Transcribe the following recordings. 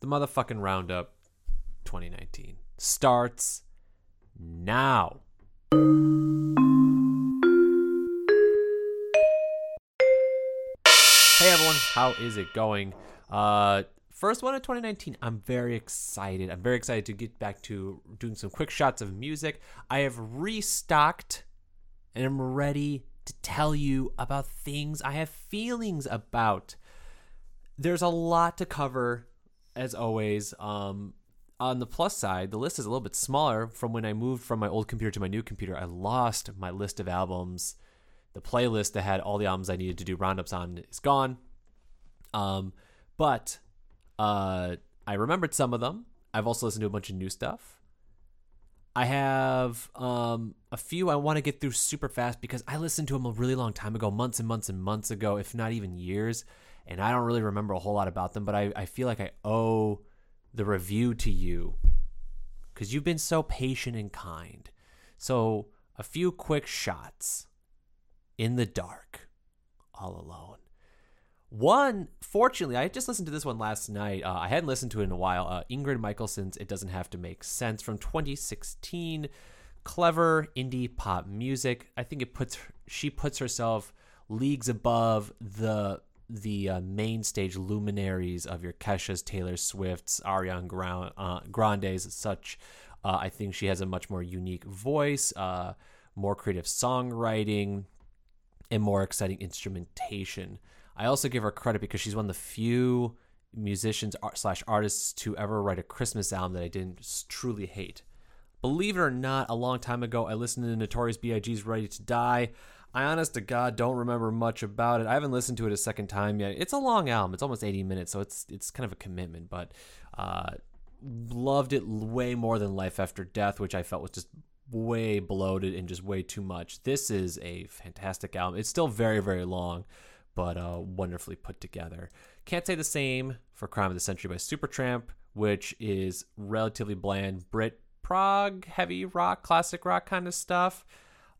The motherfucking Roundup 2019 starts now. Hey everyone, how is it going? Uh, first one of 2019. I'm very excited. I'm very excited to get back to doing some quick shots of music. I have restocked and I'm ready to tell you about things I have feelings about. There's a lot to cover, as always. Um, on the plus side, the list is a little bit smaller from when I moved from my old computer to my new computer. I lost my list of albums. The playlist that had all the albums I needed to do roundups on is gone. Um, but uh, I remembered some of them. I've also listened to a bunch of new stuff. I have um, a few I want to get through super fast because I listened to them a really long time ago, months and months and months ago, if not even years. And I don't really remember a whole lot about them, but I, I feel like I owe the review to you because you've been so patient and kind. So, a few quick shots in the dark, all alone. One, fortunately, I just listened to this one last night. Uh, I hadn't listened to it in a while. Uh, Ingrid Michaelson's It Doesn't Have to Make Sense from 2016. Clever indie pop music. I think it puts she puts herself leagues above the the uh, main stage luminaries of your Kesha's, Taylor Swift's, Ariana uh, Grande's, such. Uh, I think she has a much more unique voice, uh, more creative songwriting, and more exciting instrumentation. I also give her credit because she's one of the few musicians slash artists to ever write a Christmas album that I didn't truly hate. Believe it or not, a long time ago, I listened to Notorious B.I.G.'s Ready to Die. I honest to God don't remember much about it. I haven't listened to it a second time yet. It's a long album. It's almost 80 minutes, so it's it's kind of a commitment, but uh, loved it way more than Life After Death, which I felt was just way bloated and just way too much. This is a fantastic album. It's still very very long, but uh, wonderfully put together. Can't say the same for Crime of the Century by Supertramp, which is relatively bland Brit prog, heavy rock, classic rock kind of stuff.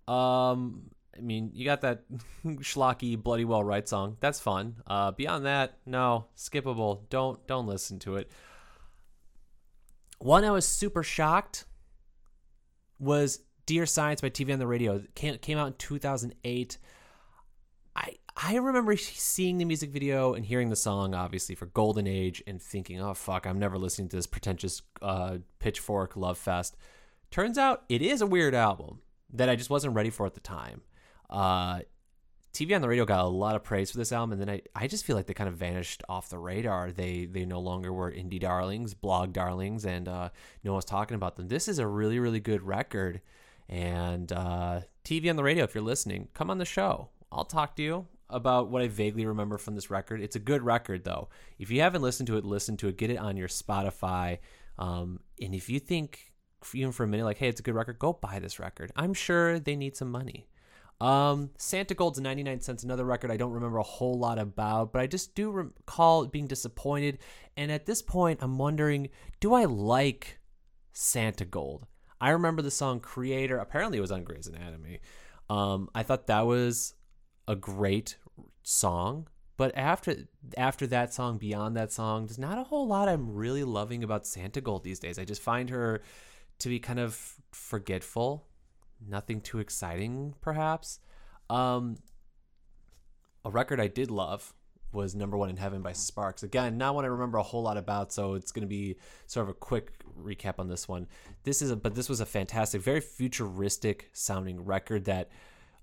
Um, I mean, you got that schlocky "Bloody Well Right" song. That's fun. Uh, beyond that, no, skippable. Don't don't listen to it. One I was super shocked was "Dear Science" by TV on the Radio. It came out in 2008. I I remember seeing the music video and hearing the song, obviously for Golden Age, and thinking, "Oh fuck, I'm never listening to this pretentious uh, pitchfork love fest." Turns out it is a weird album that I just wasn't ready for at the time. Uh, TV on the radio got a lot of praise for this album, and then I, I just feel like they kind of vanished off the radar. They they no longer were indie darlings, blog darlings, and uh, no one was talking about them. This is a really really good record, and uh, TV on the radio. If you're listening, come on the show. I'll talk to you about what I vaguely remember from this record. It's a good record though. If you haven't listened to it, listen to it. Get it on your Spotify. Um, and if you think even for a minute like, hey, it's a good record, go buy this record. I'm sure they need some money. Um, Santigold's 99 Cents, another record I don't remember a whole lot about, but I just do recall being disappointed. And at this point, I'm wondering do I like Santigold? I remember the song Creator. Apparently, it was on Grey's Anatomy. Um, I thought that was a great song. But after after that song, beyond that song, there's not a whole lot I'm really loving about Santigold these days. I just find her to be kind of forgetful nothing too exciting, perhaps. Um, a record I did love was Number One in Heaven by Sparks. Again, not one I remember a whole lot about, so it's going to be sort of a quick recap on this one. This is a, but this was a fantastic, very futuristic sounding record that,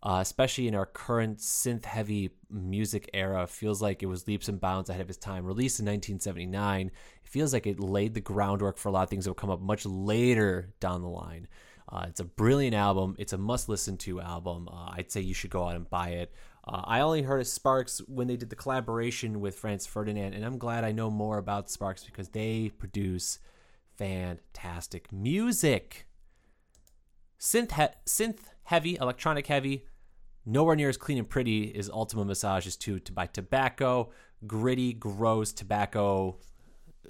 uh, especially in our current synth heavy music era, feels like it was leaps and bounds ahead of its time. Released in 1979, it feels like it laid the groundwork for a lot of things that will come up much later down the line. Uh, it's a brilliant album. It's a must listen to album. Uh, I'd say you should go out and buy it. Uh, I only heard of Sparks when they did the collaboration with Franz Ferdinand, and I'm glad I know more about Sparks because they produce fantastic music. Synth, he- synth heavy, electronic heavy, nowhere near as clean and pretty as Ultima Massages 2 to by Tobacco. Gritty, gross tobacco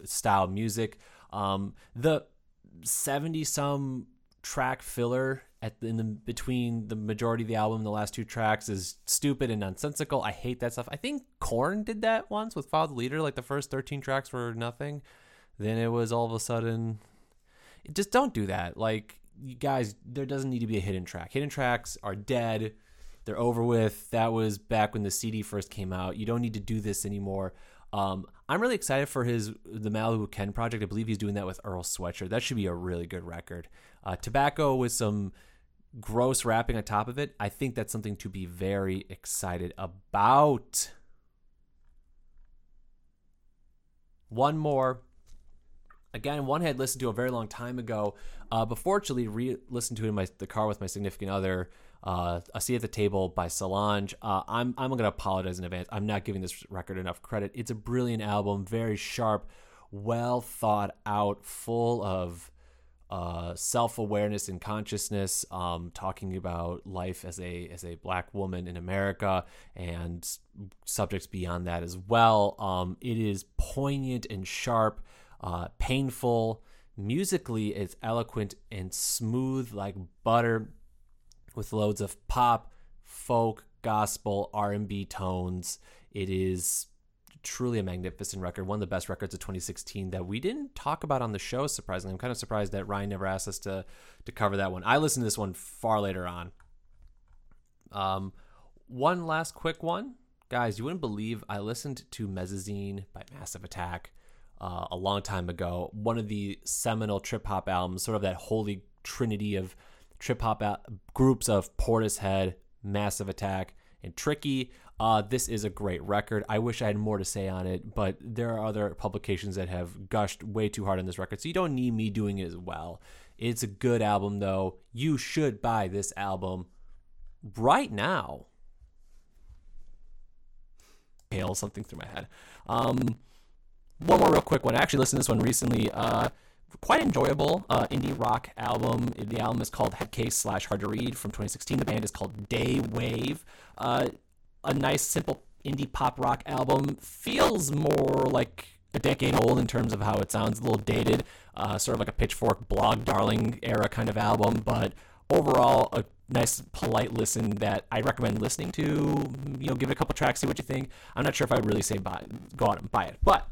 style music. Um, the 70 some track filler at the, in the between the majority of the album the last two tracks is stupid and nonsensical i hate that stuff i think Korn did that once with follow the leader like the first 13 tracks were nothing then it was all of a sudden. Just don't do that. Like you guys, there doesn't need to be a hidden track. Hidden tracks are dead. They're over with. That was back when the CD first came out. You don't need to do this anymore. Um, I'm really excited for his the Malibu Ken project. I believe he's doing that with Earl Sweatshirt. That should be a really good record. Uh, tobacco with some gross rapping on top of it. I think that's something to be very excited about. One more. Again, one I had listened to a very long time ago. Uh, but fortunately, re-listened to it in my the car with my significant other uh, a seat at the table by Solange. Uh, I'm I'm gonna apologize in advance. I'm not giving this record enough credit. It's a brilliant album, very sharp, well thought out, full of uh, self awareness and consciousness, um, talking about life as a as a black woman in America and subjects beyond that as well. Um, it is poignant and sharp, uh, painful. Musically, it's eloquent and smooth like butter with loads of pop, folk, gospel, R&B tones. It is truly a magnificent record, one of the best records of 2016 that we didn't talk about on the show. Surprisingly, I'm kind of surprised that Ryan never asked us to to cover that one. I listened to this one far later on. Um, one last quick one, guys. You wouldn't believe I listened to Mezzanine by Massive Attack uh, a long time ago. One of the seminal trip hop albums, sort of that holy trinity of trip hop out groups of Portishead, Massive Attack, and Tricky. Uh, this is a great record. I wish I had more to say on it, but there are other publications that have gushed way too hard on this record, so you don't need me doing it as well. It's a good album, though. You should buy this album right now. Hail something through my head. Um, one more real quick one. I actually listened to this one recently. Uh, quite enjoyable uh, indie rock album. The album is called Headcase slash Hard to Read from 2016. The band is called Day Wave. Uh, a nice, simple indie pop rock album. Feels more like a decade old in terms of how it sounds, a little dated, uh, sort of like a Pitchfork blog darling era kind of album, but overall a nice polite listen that I recommend listening to. You know, give it a couple tracks, see what you think. I'm not sure if I'd really say buy, go out and buy it, but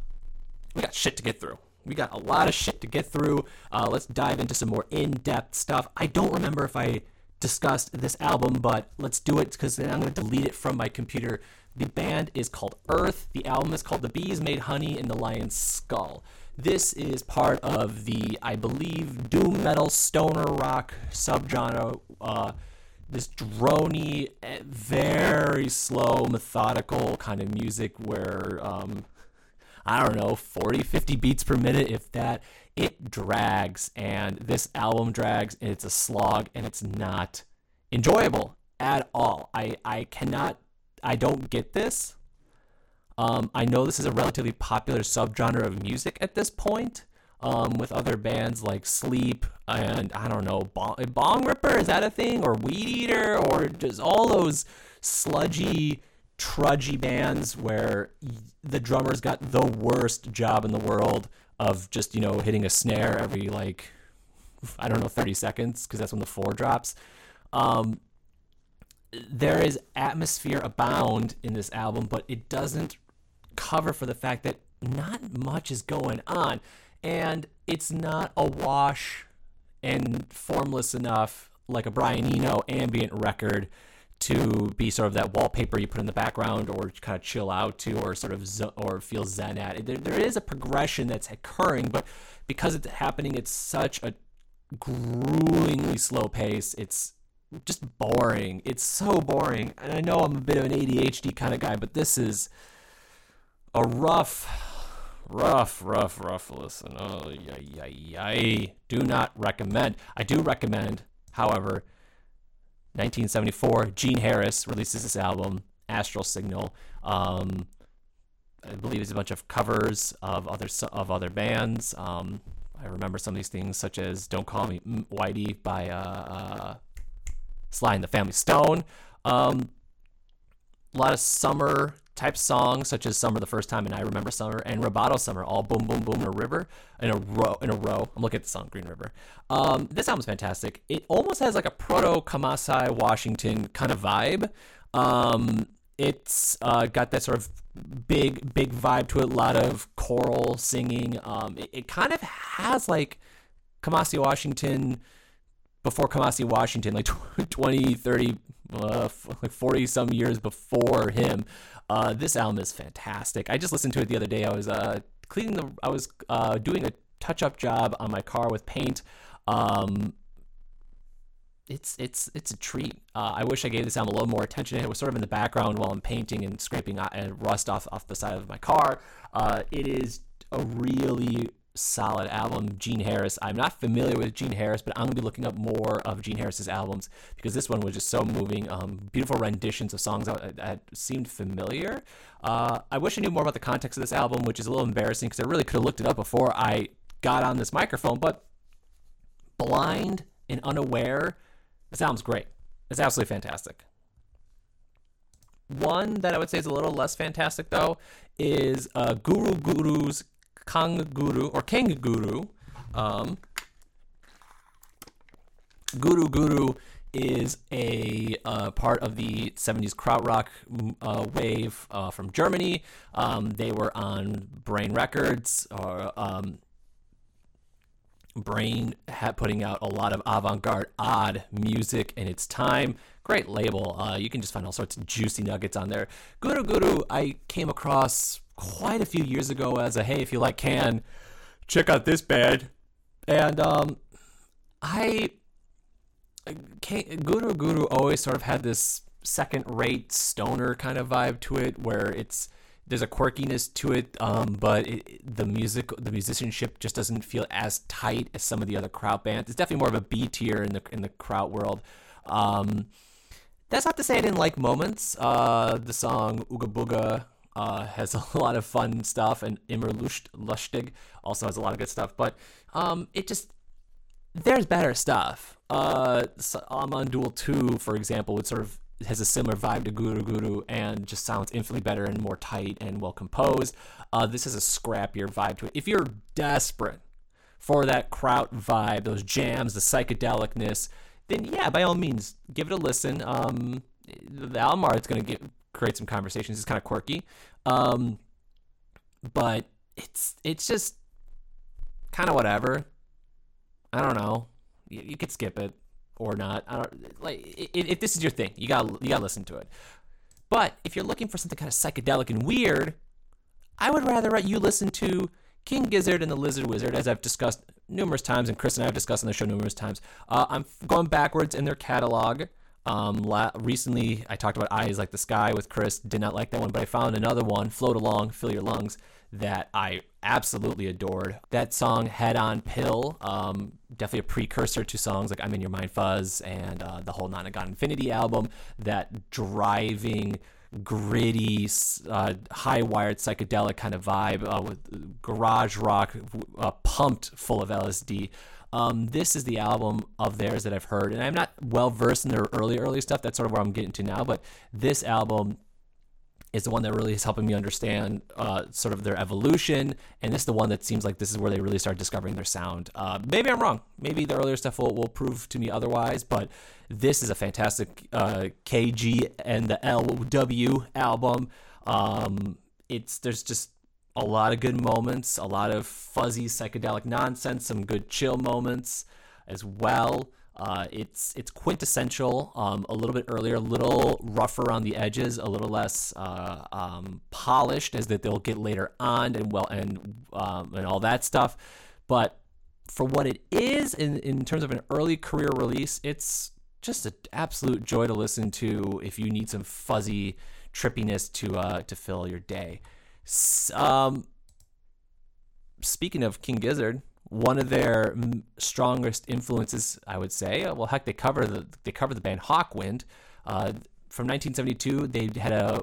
we got shit to get through. We got a lot of shit to get through. Uh, let's dive into some more in depth stuff. I don't remember if I discussed this album, but let's do it because I'm going to delete it from my computer. The band is called Earth. The album is called The Bees Made Honey in the Lion's Skull. This is part of the, I believe, doom metal stoner rock subgenre. Uh, this drony, eh, very slow, methodical kind of music where um, I don't know, 40, 50 beats per minute, if that. It drags, and this album drags, and it's a slog, and it's not enjoyable at all. I, I cannot, I don't get this. Um, I know this is a relatively popular subgenre of music at this point. Um, with other bands like Sleep and I don't know, Bong, Bongripper, is that a thing? Or Weed Eater, or just all those sludgy trudgy bands where the drummer's got the worst job in the world of just, you know, hitting a snare every like I don't know 30 seconds because that's when the four drops. Um, there is atmosphere abound in this album, but it doesn't cover for the fact that not much is going on. And it's not a wash and formless enough like a Brian Eno ambient record to be sort of that wallpaper you put in the background or kind of chill out to or sort of zo- or feel zen at. There, there is a progression that's occurring, but because it's happening at such a gruelingly slow pace, it's just boring. It's so boring. And I know I'm a bit of an ADHD kind of guy, but this is a rough, rough, rough, rough listen. Oh, yay, yay, yay. Do not recommend. I do recommend, however, 1974, Gene Harris releases this album, Astral Signal. Um, I believe it's a bunch of covers of other of other bands. Um, I remember some of these things, such as "Don't Call Me Whitey" by uh, uh, Sly and the Family Stone. Um, a lot of summer type songs such as Summer the First Time and I Remember Summer and Roboto Summer, all boom, boom, boom in a river, in a row, in a row. I'm looking at the song Green River. Um, this album's fantastic. It almost has like a proto Kamasi Washington kind of vibe. Um, it's uh, got that sort of big, big vibe to it. A lot of choral singing. Um, it, it kind of has like Kamasi Washington before Kamasi Washington, like 20, 30, uh, like 40 some years before him. Uh, this album is fantastic. I just listened to it the other day. I was uh, cleaning the, I was uh, doing a touch up job on my car with paint. Um, it's it's it's a treat. Uh, I wish I gave this album a little more attention. It was sort of in the background while I'm painting and scraping rust off off the side of my car. Uh, it is a really solid album. Gene Harris. I'm not familiar with Gene Harris, but I'm gonna be looking up more of Gene Harris's albums because this one was just so moving. Um, beautiful renditions of songs that, that seemed familiar. Uh, I wish I knew more about the context of this album, which is a little embarrassing because I really could have looked it up before I got on this microphone. But blind and unaware this album's great. It's absolutely fantastic. One that I would say is a little less fantastic though is uh, Guru Guru's Kang Guru or Kang Guru. Um, Guru Guru is a uh, part of the 70s krautrock uh, wave uh, from Germany. Um, they were on Brain Records, or um, Brain had putting out a lot of avant-garde, odd music in its time. Great label. Uh, you can just find all sorts of juicy nuggets on there. Guru Guru, I came across quite a few years ago as a hey, if you like Can, check out this band. And um, I, Guru Guru always sort of had this second-rate stoner kind of vibe to it, where it's there's a quirkiness to it, um, but it, the music, the musicianship just doesn't feel as tight as some of the other kraut bands. It's definitely more of a B tier in the in the kraut world. Um, that's not to say I didn't like moments. Uh, the song Ooga Booga uh, has a lot of fun stuff, and Immer Lustig also has a lot of good stuff. But um, it just there's better stuff. Uh, Amon Düül 2, for example, would sort of has a similar vibe to Guru Guru and just sounds infinitely better and more tight and well composed. Uh, this has a scrappier vibe to it. If you're desperate for that kraut vibe, those jams, the psychedelicness, then yeah, by all means, give it a listen. Um, the album art's going to create some conversations. It's kind of quirky, um, but it's it's just kind of whatever. I don't know. You, you could skip it or not. I don't like if, this is your thing, you got you got to listen to it. But if you're looking for something kind of psychedelic and weird, I would rather you listen to King Gizzard and the Lizard Wizard, as I've discussed numerous times, and Chris and I have discussed on the show numerous times. Uh, I'm going backwards in their catalog. Um, la- recently, I talked about Eyes Like the Sky with Chris. Did not like that one, but I found another one, Float Along, Fill Your Lungs, that I absolutely adored. That song, Head On Pill, um, definitely a precursor to songs like I'm in Your Mind Fuzz and uh, the whole Nonagon Infinity album. That driving, gritty, uh, high wired psychedelic kind of vibe uh, with garage rock uh, pumped full of LSD. Um, this is the album of theirs that I've heard, and I'm not well versed in their early, early stuff. That's sort of where I'm getting to now. But this album is the one that really is helping me understand uh, sort of their evolution. And this is the one that seems like this is where they really start discovering their sound. Uh, maybe I'm wrong. Maybe the earlier stuff will, will prove to me otherwise, but this is a fantastic uh, KG and the LW album. Um, it's there's just a lot of good moments, a lot of fuzzy psychedelic nonsense, some good chill moments as well. Uh, it's it's quintessential, um, a little bit earlier, a little rougher on the edges, a little less uh, um, polished, as that they'll get later on, and well, and um, and all that stuff. But for what it is, in in terms of an early career release, it's just an absolute joy to listen to if you need some fuzzy trippiness to uh, to fill your day. Um, speaking of King Gizzard, one of their strongest influences, I would say. Uh, well, heck, they cover the they cover the band Hawkwind. Uh, from 1972, they had a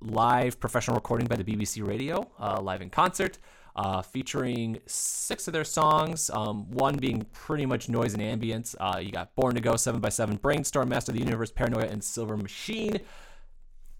live professional recording by the BBC Radio, uh, live in concert, uh, featuring six of their songs. Um, one being pretty much noise and ambience. Uh, you got "Born to Go," "Seven by Seven," "Brainstorm," "Master of the Universe," "Paranoia," and "Silver Machine."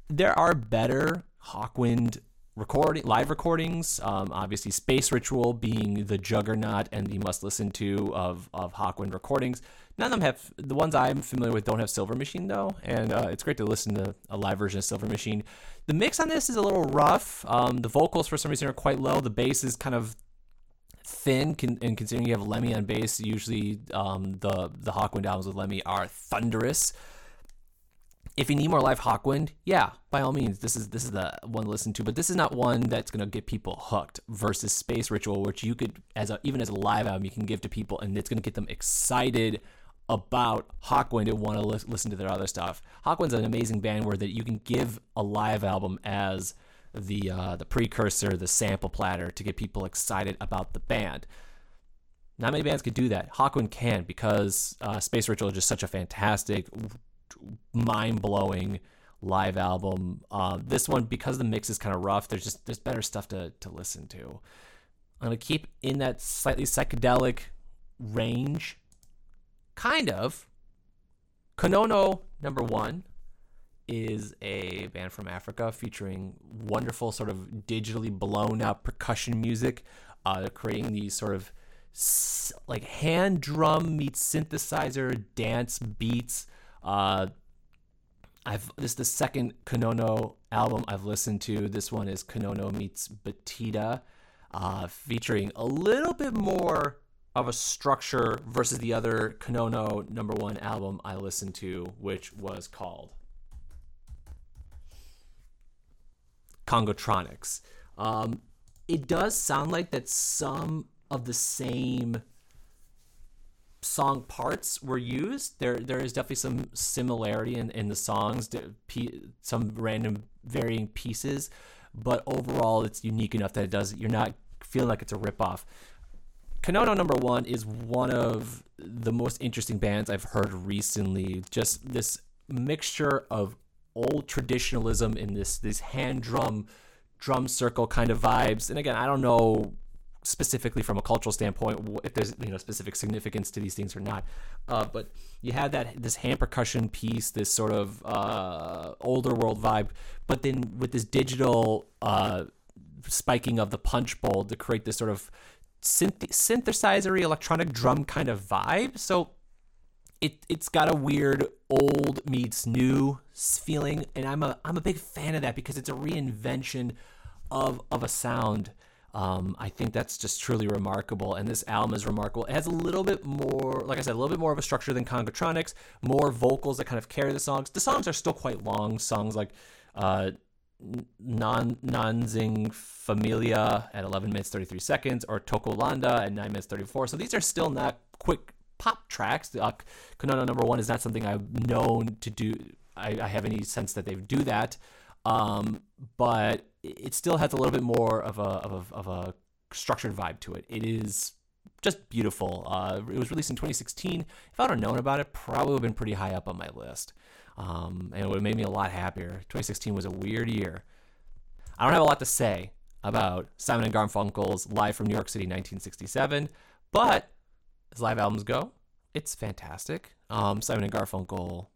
There are better Hawkwind recording live recordings. Um, obviously, Space Ritual being the juggernaut and the must listen to of of Hawkwind recordings. None of them have the ones I'm familiar with don't have Silver Machine though, and uh, it's great to listen to a live version of Silver Machine. The mix on this is a little rough. Um, the vocals for some reason are quite low. The bass is kind of thin, and considering you have Lemmy on bass, usually um, the the Hawkwind albums with Lemmy are thunderous. If you need more live Hawkwind, yeah, by all means, this is this is the one to listen to. But this is not one that's gonna get people hooked. Versus Space Ritual, which you could as a even as a live album you can give to people, and it's gonna get them excited about Hawkwind and want to li- listen to their other stuff. Hawkwind's an amazing band where that you can give a live album as the uh, the precursor, the sample platter to get people excited about the band. Not many bands could do that. Hawkwind can because uh, Space Ritual is just such a fantastic, mind blowing live album. Uh, this one, because the mix is kind of rough, there's just there's better stuff to to listen to. I'm gonna keep in that slightly psychedelic range kind of. Konono number one is a band from Africa featuring wonderful sort of digitally blown out percussion music. Uh, creating these sort of like hand drum meets synthesizer dance beats. Uh, I've this is the second Konono album I've listened to. This one is Konono meets Batida, uh, featuring a little bit more of a structure versus the other Konono number one album I listened to, which was called Congotronics. Um, it does sound like that some of the same song parts were used. There, there is definitely some similarity in, in the songs, some random varying pieces, but overall, it's unique enough that it does. You're not feeling like it's a ripoff. Konono number one is one of the most interesting bands I've heard recently. Just this mixture of old traditionalism in this this hand drum drum circle kind of vibes. And again, I don't know specifically from a cultural standpoint if there's you know specific significance to these things or not. Uh, but you have that this hand percussion piece, this sort of uh, older world vibe, but then with this digital uh, spiking of the punch bowl to create this sort of synth- synthesizery electronic drum kind of vibe. So it it's got a weird old meets new feeling, and I'm a I'm a big fan of that because it's a reinvention of of a sound. Um, I think that's just truly remarkable, and this album is remarkable. It has a little bit more, like I said, a little bit more of a structure than Congotronics, more vocals that kind of carry the songs. The songs are still quite long. Songs like uh, non Nanzing Familia at 11 minutes 33 seconds or Tokolanda at 9 minutes 34. So these are still not quick pop tracks. Uh, Konono number one is not something I've known to do. I, I have any sense that they do that. Um, but it still has a little bit more of a, of a, of a structured vibe to it. It is just beautiful. Uh, it was released in 2016. If I would have known about it, probably would have been pretty high up on my list. Um, and it would have made me a lot happier. 2016 was a weird year. I don't have a lot to say about Simon and Garfunkel's Live from New York City 1967, but as live albums go, it's fantastic. Um, Simon and Garfunkel,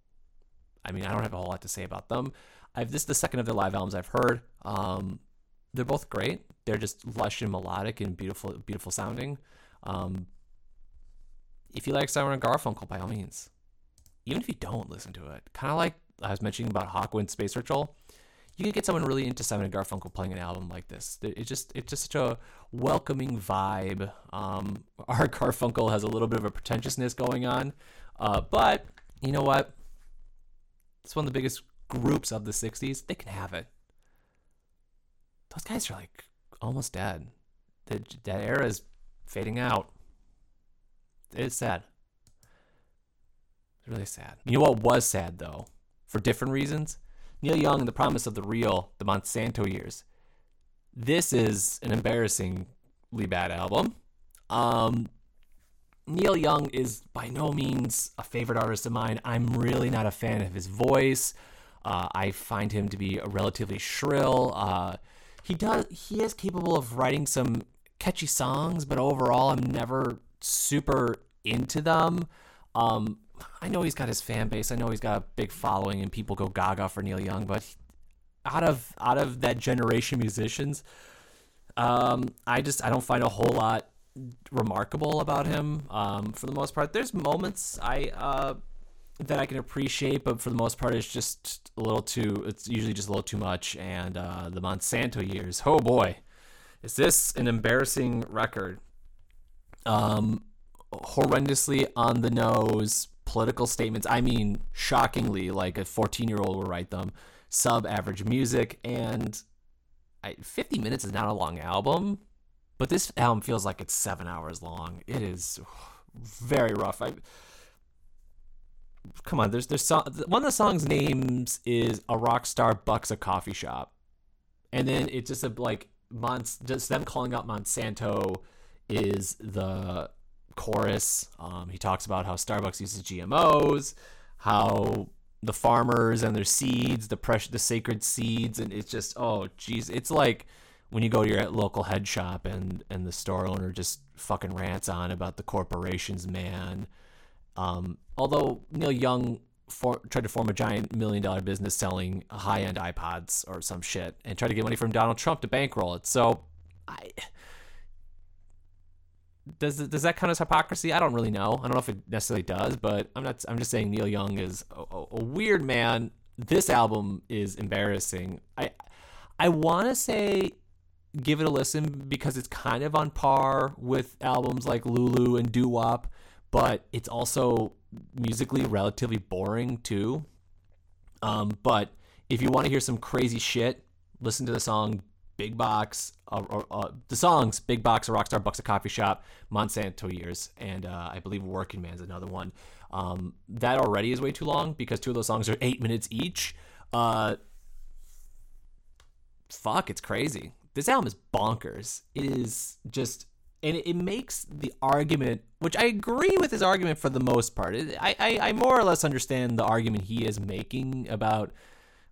I mean, I don't have a whole lot to say about them. I've this is the second of their live albums I've heard. Um, they're both great. They're just lush and melodic and beautiful, beautiful sounding. Um, if you like Simon and Garfunkel, by all means, even if you don't listen to it, kind of like I was mentioning about Hawkwind Space Ritual, you could get someone really into Simon and Garfunkel playing an album like this. It's just it's just such a welcoming vibe. Um, Art Garfunkel has a little bit of a pretentiousness going on, uh, but you know what? It's one of the biggest groups of the '60s. They can have it. Those guys are like almost dead. That that era is fading out. It's sad. It's really sad. You know what was sad though, for different reasons Neil Young and the Promise of the Real, the Monsanto Years. This is an embarrassingly bad album. Um, Neil Young is by no means a favorite artist of mine. I'm really not a fan of his voice. Uh, I find him to be a relatively shrill. Uh, he does he is capable of writing some catchy songs, but overall, I'm never super into them. Um, I know he's got his fan base. I know he's got a big following and people go gaga for Neil Young, but out of out of that generation musicians, um, I just I don't find a whole lot remarkable about him. Um, for the most part, there's moments I uh, that I can appreciate, but for the most part, it's just a little too. It's usually just a little too much. And uh, the Monsanto years, oh boy, is this an embarrassing record? Um, horrendously on the nose political statements. I mean, shockingly, like a 14 year old will write them. Sub average music, and I, 50 minutes is not a long album, but this album feels like it's seven hours long. It is very rough. I, come on, there's there's so, one of the songs names is a rock star bucks a coffee shop, and then it's just a like Mons just them calling out Monsanto is the chorus. Um, he talks about how Starbucks uses GMOs, how the farmers and their seeds, the precious, the sacred seeds, and it's just oh geez, it's like when you go to your local head shop and and the store owner just fucking rants on about the corporations, man. Um, although Neil Young for, tried to form a giant million dollar business selling high end iPods or some shit and tried to get money from Donald Trump to bankroll it. So I does does that count as hypocrisy? I don't really know. I don't know if it necessarily does, but I'm not. I'm just saying Neil Young is a, a weird man. This album is embarrassing. I I want to say give it a listen because it's kind of on par with albums like Lulu and Doo Wop, but it's also musically relatively boring too. Um, but if you want to hear some crazy shit, listen to the song Big Box, uh, uh, the songs Big Box, A Rockstar, Bucks a Coffee Shop, Monsanto Years, and uh, I believe Working Man's another one. Um, that already is way too long because two of those songs are eight minutes each. Uh, fuck, it's crazy. This album is bonkers. It is just, and it, makes the argument, which I agree with his argument for the most part. I, I, I more or less understand the argument he is making about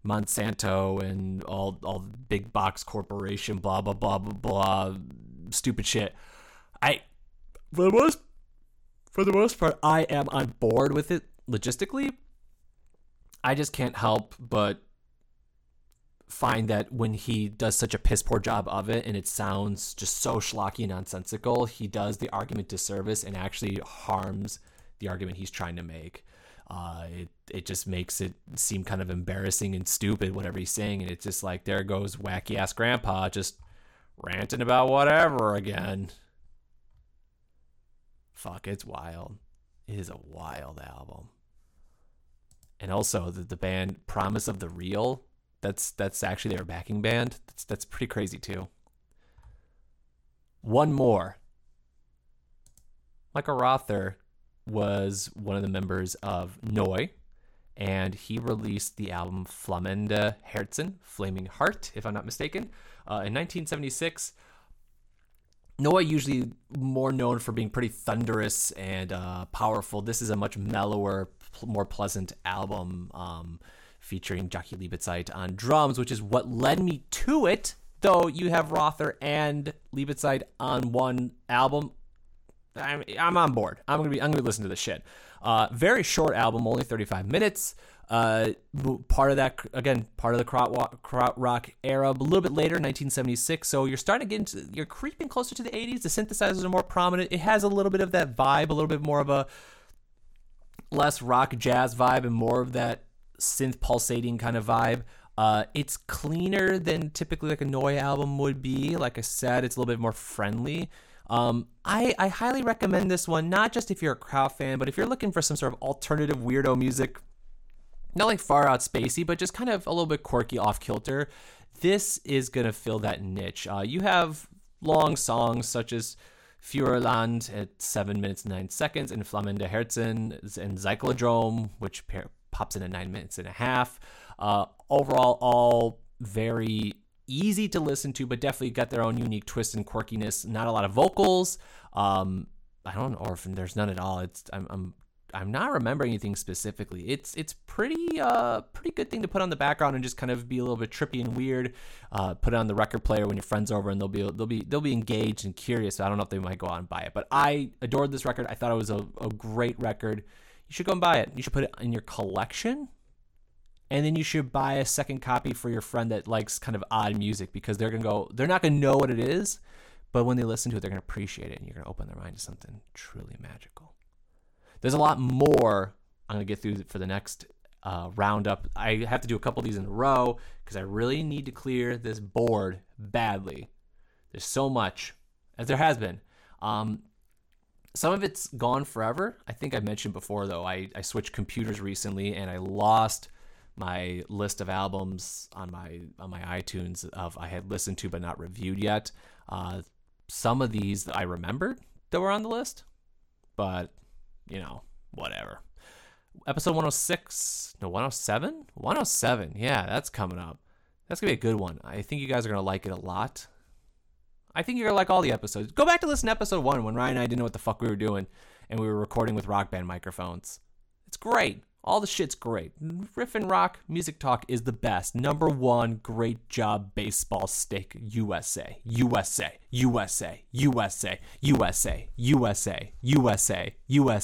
Monsanto and all all big box corporation, blah blah blah blah blah, stupid shit. I for the most for the most part, I am on board with it logistically. I just can't help but find that when he does such a piss poor job of it and it sounds just so schlocky and nonsensical, he does the argument disservice and actually harms the argument he's trying to make. Uh, it it just makes it seem kind of embarrassing and stupid whatever he's saying, and it's just like there goes wacky ass grandpa just ranting about whatever again. Fuck, it's wild. It is a wild album. And also the, the band Promise of the Real, that's that's actually their backing band. That's that's pretty crazy too. One more. Michael Rother was one of the members of Neu, and he released the album Flammende Herzen, Flaming Heart, if I'm not mistaken, uh, in 1976. Neu usually more known for being pretty thunderous and uh, powerful. This is a much mellower, more pleasant album um, featuring Jaki Liebezeit on drums, which is what led me to it. Though you have Rother and Liebetzeit on one album, I'm, I'm on board. I'm gonna be I'm gonna listen to this shit. Uh, very short album, only 35 minutes. Uh, part of that again, part of the krautrock, rock era. A little bit later, 1976. So you're starting to get into, you're creeping closer to the 80s. The synthesizers are more prominent. It has a little bit of that vibe, a little bit more of a less rock jazz vibe, and more of that synth pulsating kind of vibe. Uh, it's cleaner than typically like a Neu album would be. Like I said, it's a little bit more friendly. Um, I, I highly recommend this one, not just if you're a Kraut fan, but if you're looking for some sort of alternative weirdo music, not like far out spacey, but just kind of a little bit quirky, off kilter. This is gonna fill that niche. Uh, you have long songs such as Feuerland at seven minutes and nine seconds, and Flammende Herzen and Cyclodrome, which pops in at nine minutes and a half. Uh, overall, all very easy to listen to, but definitely got their own unique twist and quirkiness. Not a lot of vocals. Um, I don't know if there's none at all. It's I'm, I'm I'm not remembering anything specifically. It's it's pretty uh pretty good thing to put on the background and just kind of be a little bit trippy and weird. Uh, put it on the record player when your friends are over and they'll be they'll be they'll be engaged and curious. I don't know if they might go out and buy it, but I adored this record. I thought it was a, a great record. You should go and buy it. You should put it in your collection and then you should buy a second copy for your friend that likes kind of odd music because they're gonna go they're not gonna know what it is but when they listen to it they're gonna appreciate it and you're gonna open their mind to something truly magical. There's a lot more i'm gonna get through for the next uh, roundup. I have to do a couple of these in a row because i really need to clear this board badly. There's so much as there has been. Um, some of it's gone forever i think i mentioned before though I, I switched computers recently and i lost my list of albums on my on my iTunes of I had listened to but not reviewed yet. Uh, some of these that I remembered that were on the list, but you know, whatever. Episode 106, no 107, 107. Yeah, that's coming up. That's gonna be a good one. I think you guys are gonna like it a lot. I think you're gonna like all the episodes. Go back to listen to episode one when Ryan and I didn't know what the fuck we were doing, and we were recording with Rock Band microphones. It's great. All the shit's great. Riff and Rock Music Talk is the best. Number one, great job, baseball stick, USA, USA, USA, USA, USA, USA, USA, USA,